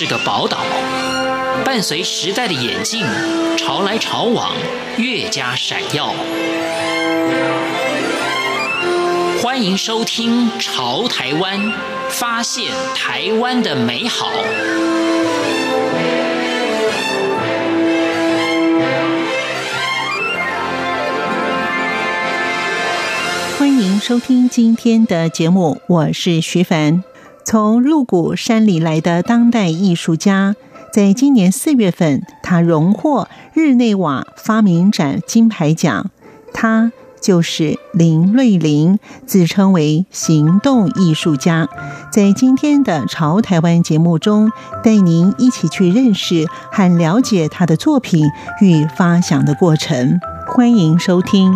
是个宝岛，伴随时代的眼镜，潮来潮往，越加闪耀。欢迎收听《潮台湾》，发现台湾的美好。欢迎收听今天的节目，我是徐凡。从鹿谷山里来的当代艺术家，在今年四月份，他荣获日内瓦发明展金牌奖。他就是林瑞麟，自称为行动艺术家。在今天的《潮台湾》节目中，带您一起去认识和了解他的作品与发想的过程。欢迎收听。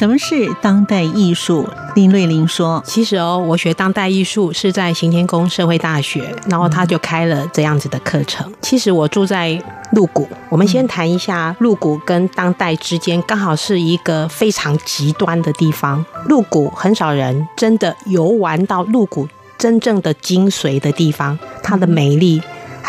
什么是当代艺术？林瑞玲说：“其实哦，我学当代艺术是在行天宫社会大学，然后他就开了这样子的课程。其实我住在鹿谷，我们先谈一下鹿谷跟当代之间，刚好是一个非常极端的地方。鹿谷很少人真的游玩到鹿谷真正的精髓的地方，它的美丽。”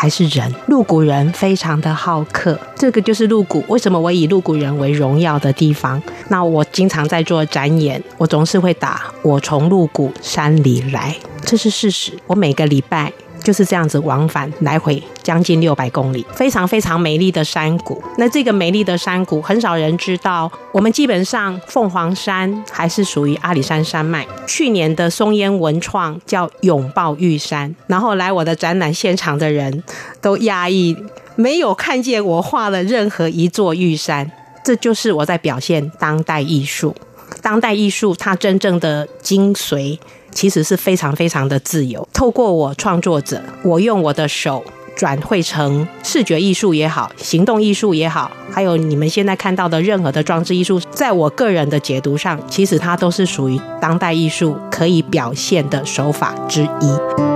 还是人，鹿谷人非常的好客，这个就是鹿谷。为什么我以鹿谷人为荣耀的地方？那我经常在做展演，我总是会打“我从鹿谷山里来”，这是事实。我每个礼拜。就是这样子往返来回将近六百公里，非常非常美丽的山谷。那这个美丽的山谷很少人知道，我们基本上凤凰山还是属于阿里山山脉。去年的松烟文创叫拥抱玉山，然后来我的展览现场的人都讶异，没有看见我画了任何一座玉山。这就是我在表现当代艺术。当代艺术它真正的精髓。其实是非常非常的自由。透过我创作者，我用我的手转会成视觉艺术也好，行动艺术也好，还有你们现在看到的任何的装置艺术，在我个人的解读上，其实它都是属于当代艺术可以表现的手法之一。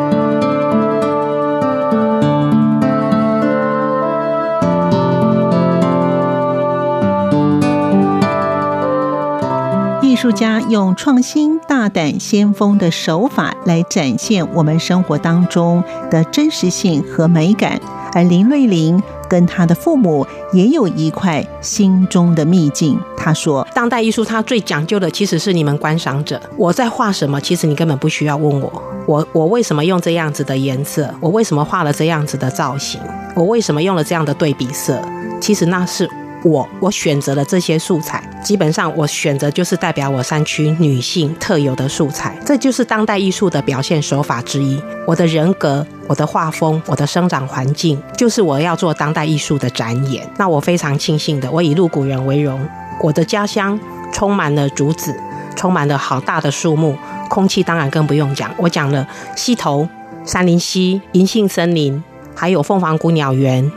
艺术家用创新、大胆、先锋的手法来展现我们生活当中的真实性和美感，而林瑞玲跟他的父母也有一块心中的秘境。他说：“当代艺术它最讲究的其实是你们观赏者。我在画什么，其实你根本不需要问我。我我为什么用这样子的颜色？我为什么画了这样子的造型？我为什么用了这样的对比色？其实那是。”我我选择了这些素材，基本上我选择就是代表我山区女性特有的素材，这就是当代艺术的表现手法之一。我的人格、我的画风、我的生长环境，就是我要做当代艺术的展演。那我非常庆幸的，我以鹿谷人为荣。我的家乡充满了竹子，充满了好大的树木，空气当然更不用讲。我讲了溪头、山林溪、银杏森林，还有凤凰谷鸟园。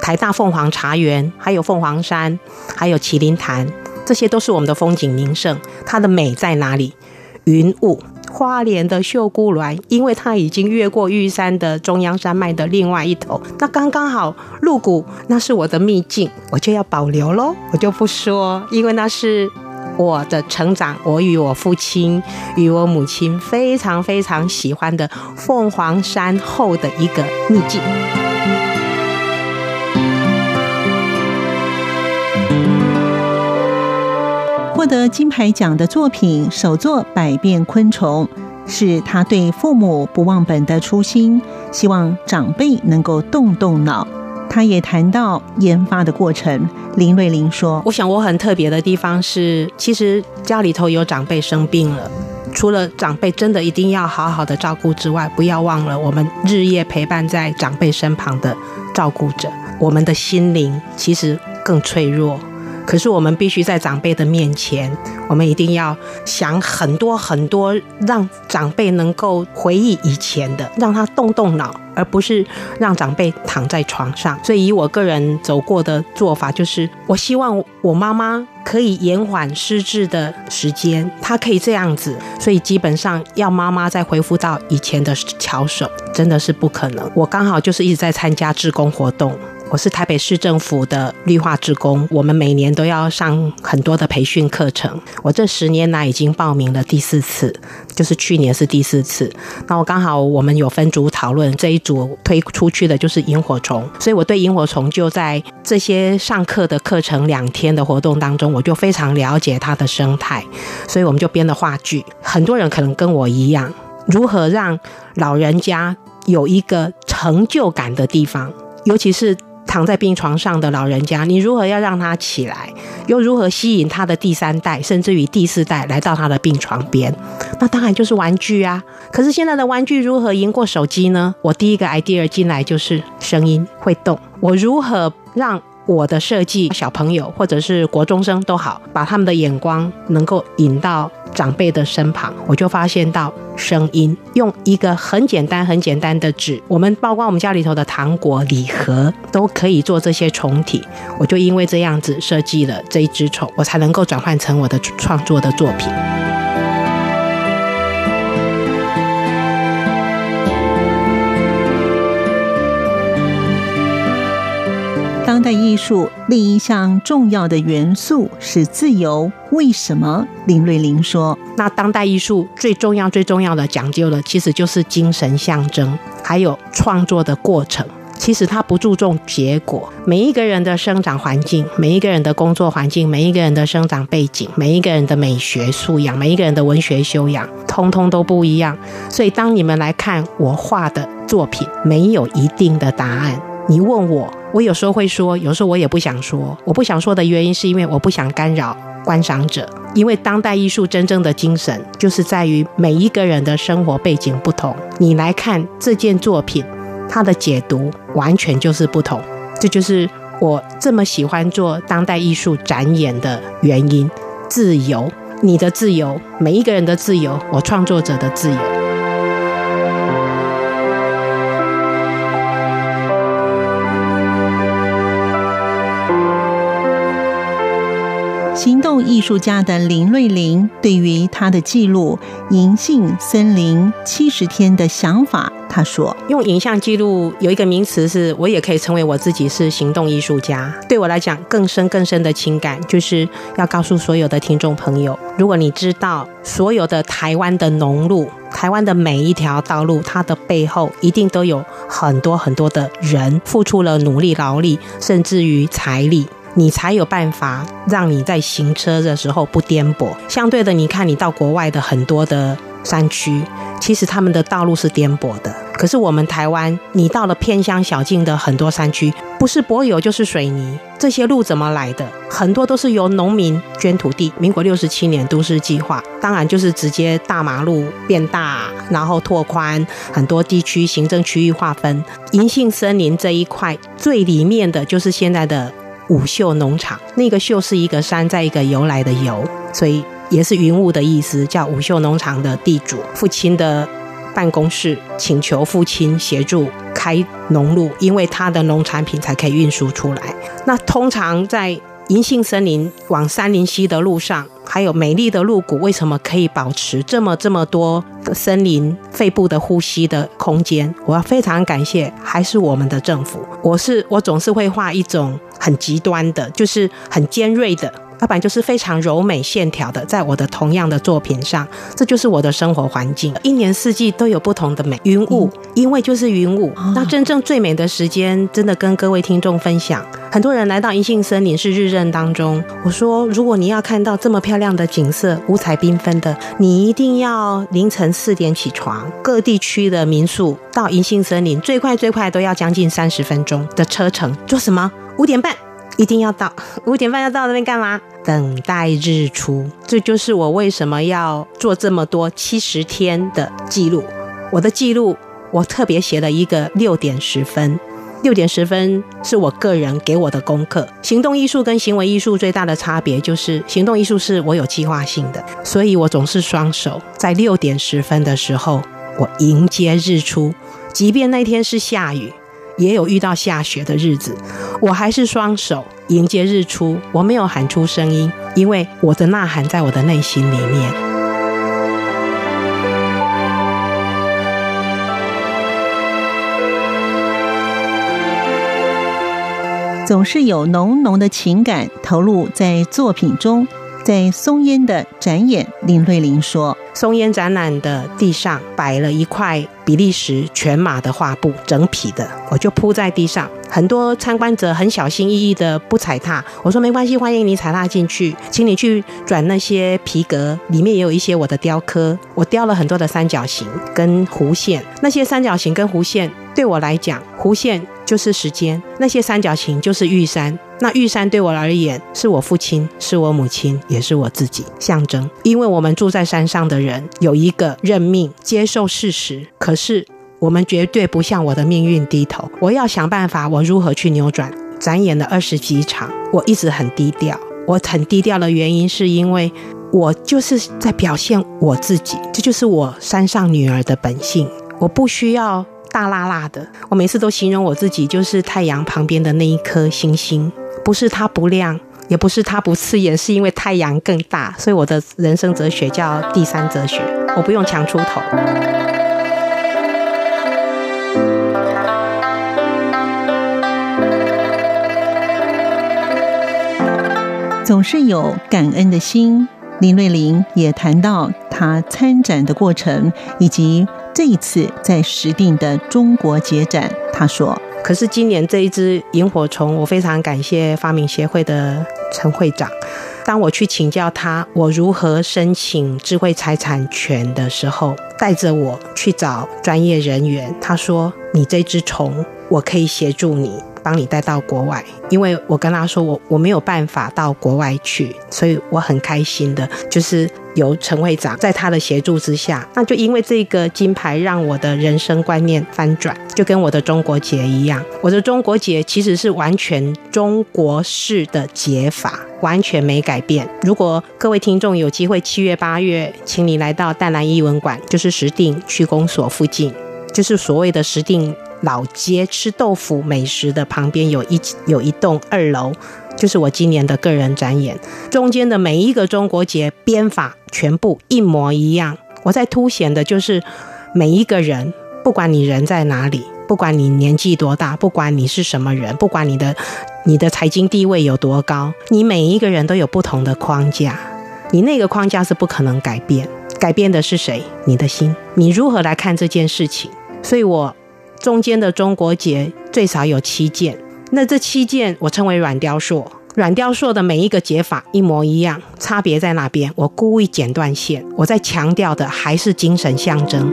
台大凤凰茶园，还有凤凰山，还有麒麟潭，这些都是我们的风景名胜。它的美在哪里？云雾，花莲的秀姑峦，因为它已经越过玉山的中央山脉的另外一头，那刚刚好鹿谷，那是我的秘境，我就要保留喽，我就不说，因为那是我的成长，我与我父亲与我母亲非常非常喜欢的凤凰山后的一个秘境。获得金牌奖的作品首作《百变昆虫》，是他对父母不忘本的初心，希望长辈能够动动脑。他也谈到研发的过程。林瑞玲说：“我想我很特别的地方是，其实家里头有长辈生病了，除了长辈真的一定要好好的照顾之外，不要忘了我们日夜陪伴在长辈身旁的照顾者，我们的心灵其实更脆弱。”可是我们必须在长辈的面前，我们一定要想很多很多，让长辈能够回忆以前的，让他动动脑，而不是让长辈躺在床上。所以，以我个人走过的做法，就是我希望我妈妈可以延缓失智的时间，她可以这样子。所以，基本上要妈妈再恢复到以前的巧手，真的是不可能。我刚好就是一直在参加志工活动。我是台北市政府的绿化职工，我们每年都要上很多的培训课程。我这十年来已经报名了第四次，就是去年是第四次。那我刚好我们有分组讨论，这一组推出去的就是萤火虫，所以我对萤火虫就在这些上课的课程两天的活动当中，我就非常了解它的生态，所以我们就编了话剧。很多人可能跟我一样，如何让老人家有一个成就感的地方，尤其是。躺在病床上的老人家，你如何要让他起来？又如何吸引他的第三代，甚至于第四代来到他的病床边？那当然就是玩具啊！可是现在的玩具如何赢过手机呢？我第一个 idea 进来就是声音会动，我如何让？我的设计，小朋友或者是国中生都好，把他们的眼光能够引到长辈的身旁，我就发现到声音，用一个很简单、很简单的纸，我们包括我们家里头的糖果礼盒都可以做这些虫体，我就因为这样子设计了这一只虫，我才能够转换成我的创作的作品。当代艺术另一项重要的元素是自由。为什么？林瑞玲说：“那当代艺术最重要、最重要的讲究的，其实就是精神象征，还有创作的过程。其实它不注重结果。每一个人的生长环境、每一个人的工作环境、每一个人的生长背景、每一个人的美学素养、每一个人的文学修养，通通都不一样。所以，当你们来看我画的作品，没有一定的答案。你问我。”我有时候会说，有时候我也不想说。我不想说的原因是因为我不想干扰观赏者。因为当代艺术真正的精神就是在于每一个人的生活背景不同，你来看这件作品，它的解读完全就是不同。这就是我这么喜欢做当代艺术展演的原因。自由，你的自由，每一个人的自由，我创作者的自由。艺术家的林瑞玲对于他的记录《银杏森林七十天》的想法，他说：“用影像记录有一个名词，是我也可以称为我自己是行动艺术家。对我来讲，更深更深的情感，就是要告诉所有的听众朋友：如果你知道所有的台湾的农路，台湾的每一条道路，它的背后一定都有很多很多的人付出了努力劳力，甚至于财力。”你才有办法让你在行车的时候不颠簸。相对的，你看你到国外的很多的山区，其实他们的道路是颠簸的。可是我们台湾，你到了偏乡小径的很多山区，不是柏油就是水泥，这些路怎么来的？很多都是由农民捐土地。民国六十七年都市计划，当然就是直接大马路变大，然后拓宽很多地区行政区域划分。银杏森林这一块最里面的就是现在的。五秀农场，那个秀是一个山，在一个由来的由，所以也是云雾的意思，叫五秀农场的地主父亲的办公室，请求父亲协助开农路，因为他的农产品才可以运输出来。那通常在银杏森林往山林溪的路上，还有美丽的鹿谷，为什么可以保持这么这么多森林肺部的呼吸的空间？我要非常感谢，还是我们的政府。我是我总是会画一种。很极端的，就是很尖锐的，要不然就是非常柔美线条的，在我的同样的作品上，这就是我的生活环境，一年四季都有不同的美。云雾，因为就是云雾，那真正最美的时间，真的跟各位听众分享。很多人来到银杏森林是日任当中，我说，如果你要看到这么漂亮的景色，五彩缤纷的，你一定要凌晨四点起床。各地区的民宿到银杏森林，最快最快都要将近三十分钟的车程。做什么？五点半一定要到，五点半要到那边干嘛？等待日出。这就是我为什么要做这么多七十天的记录。我的记录，我特别写了一个六点十分。六点十分是我个人给我的功课。行动艺术跟行为艺术最大的差别就是，行动艺术是我有计划性的，所以我总是双手在六点十分的时候，我迎接日出，即便那天是下雨。也有遇到下雪的日子，我还是双手迎接日出。我没有喊出声音，因为我的呐喊在我的内心里面。总是有浓浓的情感投入在作品中。在松烟的展演，林瑞玲说：“松烟展览的地上摆了一块比利时全马的画布，整匹的，我就铺在地上。很多参观者很小心翼翼的不踩踏，我说没关系，欢迎你踩踏进去，请你去转那些皮革，里面也有一些我的雕刻。我雕了很多的三角形跟弧线，那些三角形跟弧线对我来讲，弧线就是时间，那些三角形就是玉山。”那玉山对我而言，是我父亲，是我母亲，也是我自己象征。因为我们住在山上的人，有一个认命、接受事实。可是我们绝对不向我的命运低头。我要想办法，我如何去扭转？展演了二十几场，我一直很低调。我很低调的原因，是因为我就是在表现我自己，这就是我山上女儿的本性。我不需要大辣辣的。我每次都形容我自己，就是太阳旁边的那一颗星星。不是它不亮，也不是它不刺眼，是因为太阳更大。所以我的人生哲学叫第三哲学，我不用强出头。总是有感恩的心。林瑞玲也谈到她参展的过程，以及这一次在石定的中国结展。他说。可是今年这一只萤火虫，我非常感谢发明协会的陈会长。当我去请教他我如何申请智慧财产权的时候，带着我去找专业人员。他说：“你这只虫，我可以协助你。”帮你带到国外，因为我跟他说我我没有办法到国外去，所以我很开心的，就是由陈会长在他的协助之下，那就因为这个金牌让我的人生观念翻转，就跟我的中国结一样，我的中国结其实是完全中国式的结法，完全没改变。如果各位听众有机会七月八月，请你来到淡蓝艺文馆，就是石碇区公所附近，就是所谓的石碇。老街吃豆腐美食的旁边有一有一栋二楼，就是我今年的个人展演。中间的每一个中国结编法全部一模一样。我在凸显的就是每一个人，不管你人在哪里，不管你年纪多大，不管你是什么人，不管你的你的财经地位有多高，你每一个人都有不同的框架。你那个框架是不可能改变，改变的是谁？你的心。你如何来看这件事情？所以我。中间的中国结最少有七件，那这七件我称为软雕塑。软雕塑的每一个解法一模一样，差别在哪边？我故意剪断线，我在强调的还是精神象征。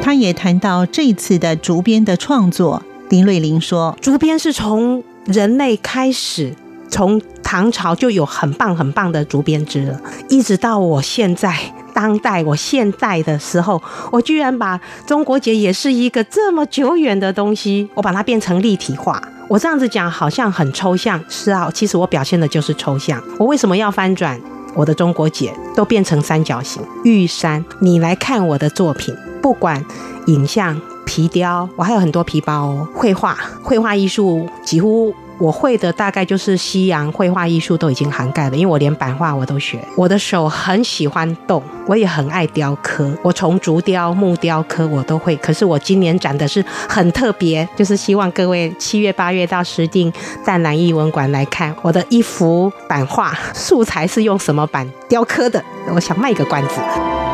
他也谈到这次的竹编的创作，林瑞玲说：“竹编是从人类开始，从唐朝就有很棒很棒的竹编织了，一直到我现在。”当代我现代的时候，我居然把中国结也是一个这么久远的东西，我把它变成立体化。我这样子讲好像很抽象，是啊，其实我表现的就是抽象。我为什么要翻转我的中国结，都变成三角形玉山？你来看我的作品，不管影像、皮雕，我还有很多皮包哦，绘画、绘画艺术几乎。我会的大概就是西洋绘画艺术都已经涵盖了，因为我连版画我都学。我的手很喜欢动，我也很爱雕刻。我从竹雕、木雕刻我都会。可是我今年展的是很特别，就是希望各位七月八月到石碇淡蓝艺文馆来看我的一幅版画，素材是用什么版雕刻的？我想卖个关子。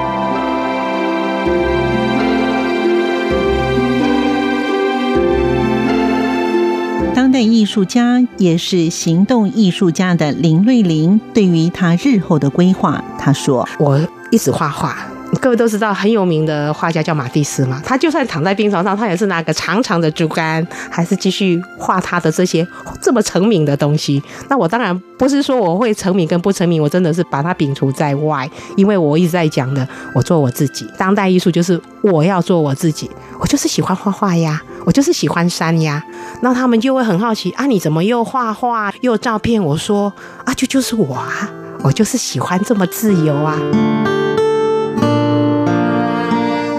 艺术家也是行动艺术家的林瑞玲，对于他日后的规划，他说：“我一直画画。”各位都知道很有名的画家叫马蒂斯嘛，他就算躺在病床上，他也是拿个长长的竹竿，还是继续画他的这些这么成名的东西。那我当然不是说我会成名跟不成名，我真的是把它摒除在外，因为我一直在讲的，我做我自己。当代艺术就是我要做我自己，我就是喜欢画画呀，我就是喜欢山呀。那他们就会很好奇啊，你怎么又画画又照片？我说啊，就就是我啊，我就是喜欢这么自由啊。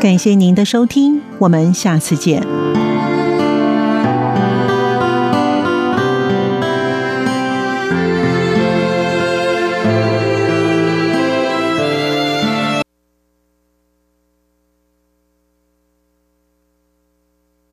感谢您的收听，我们下次见。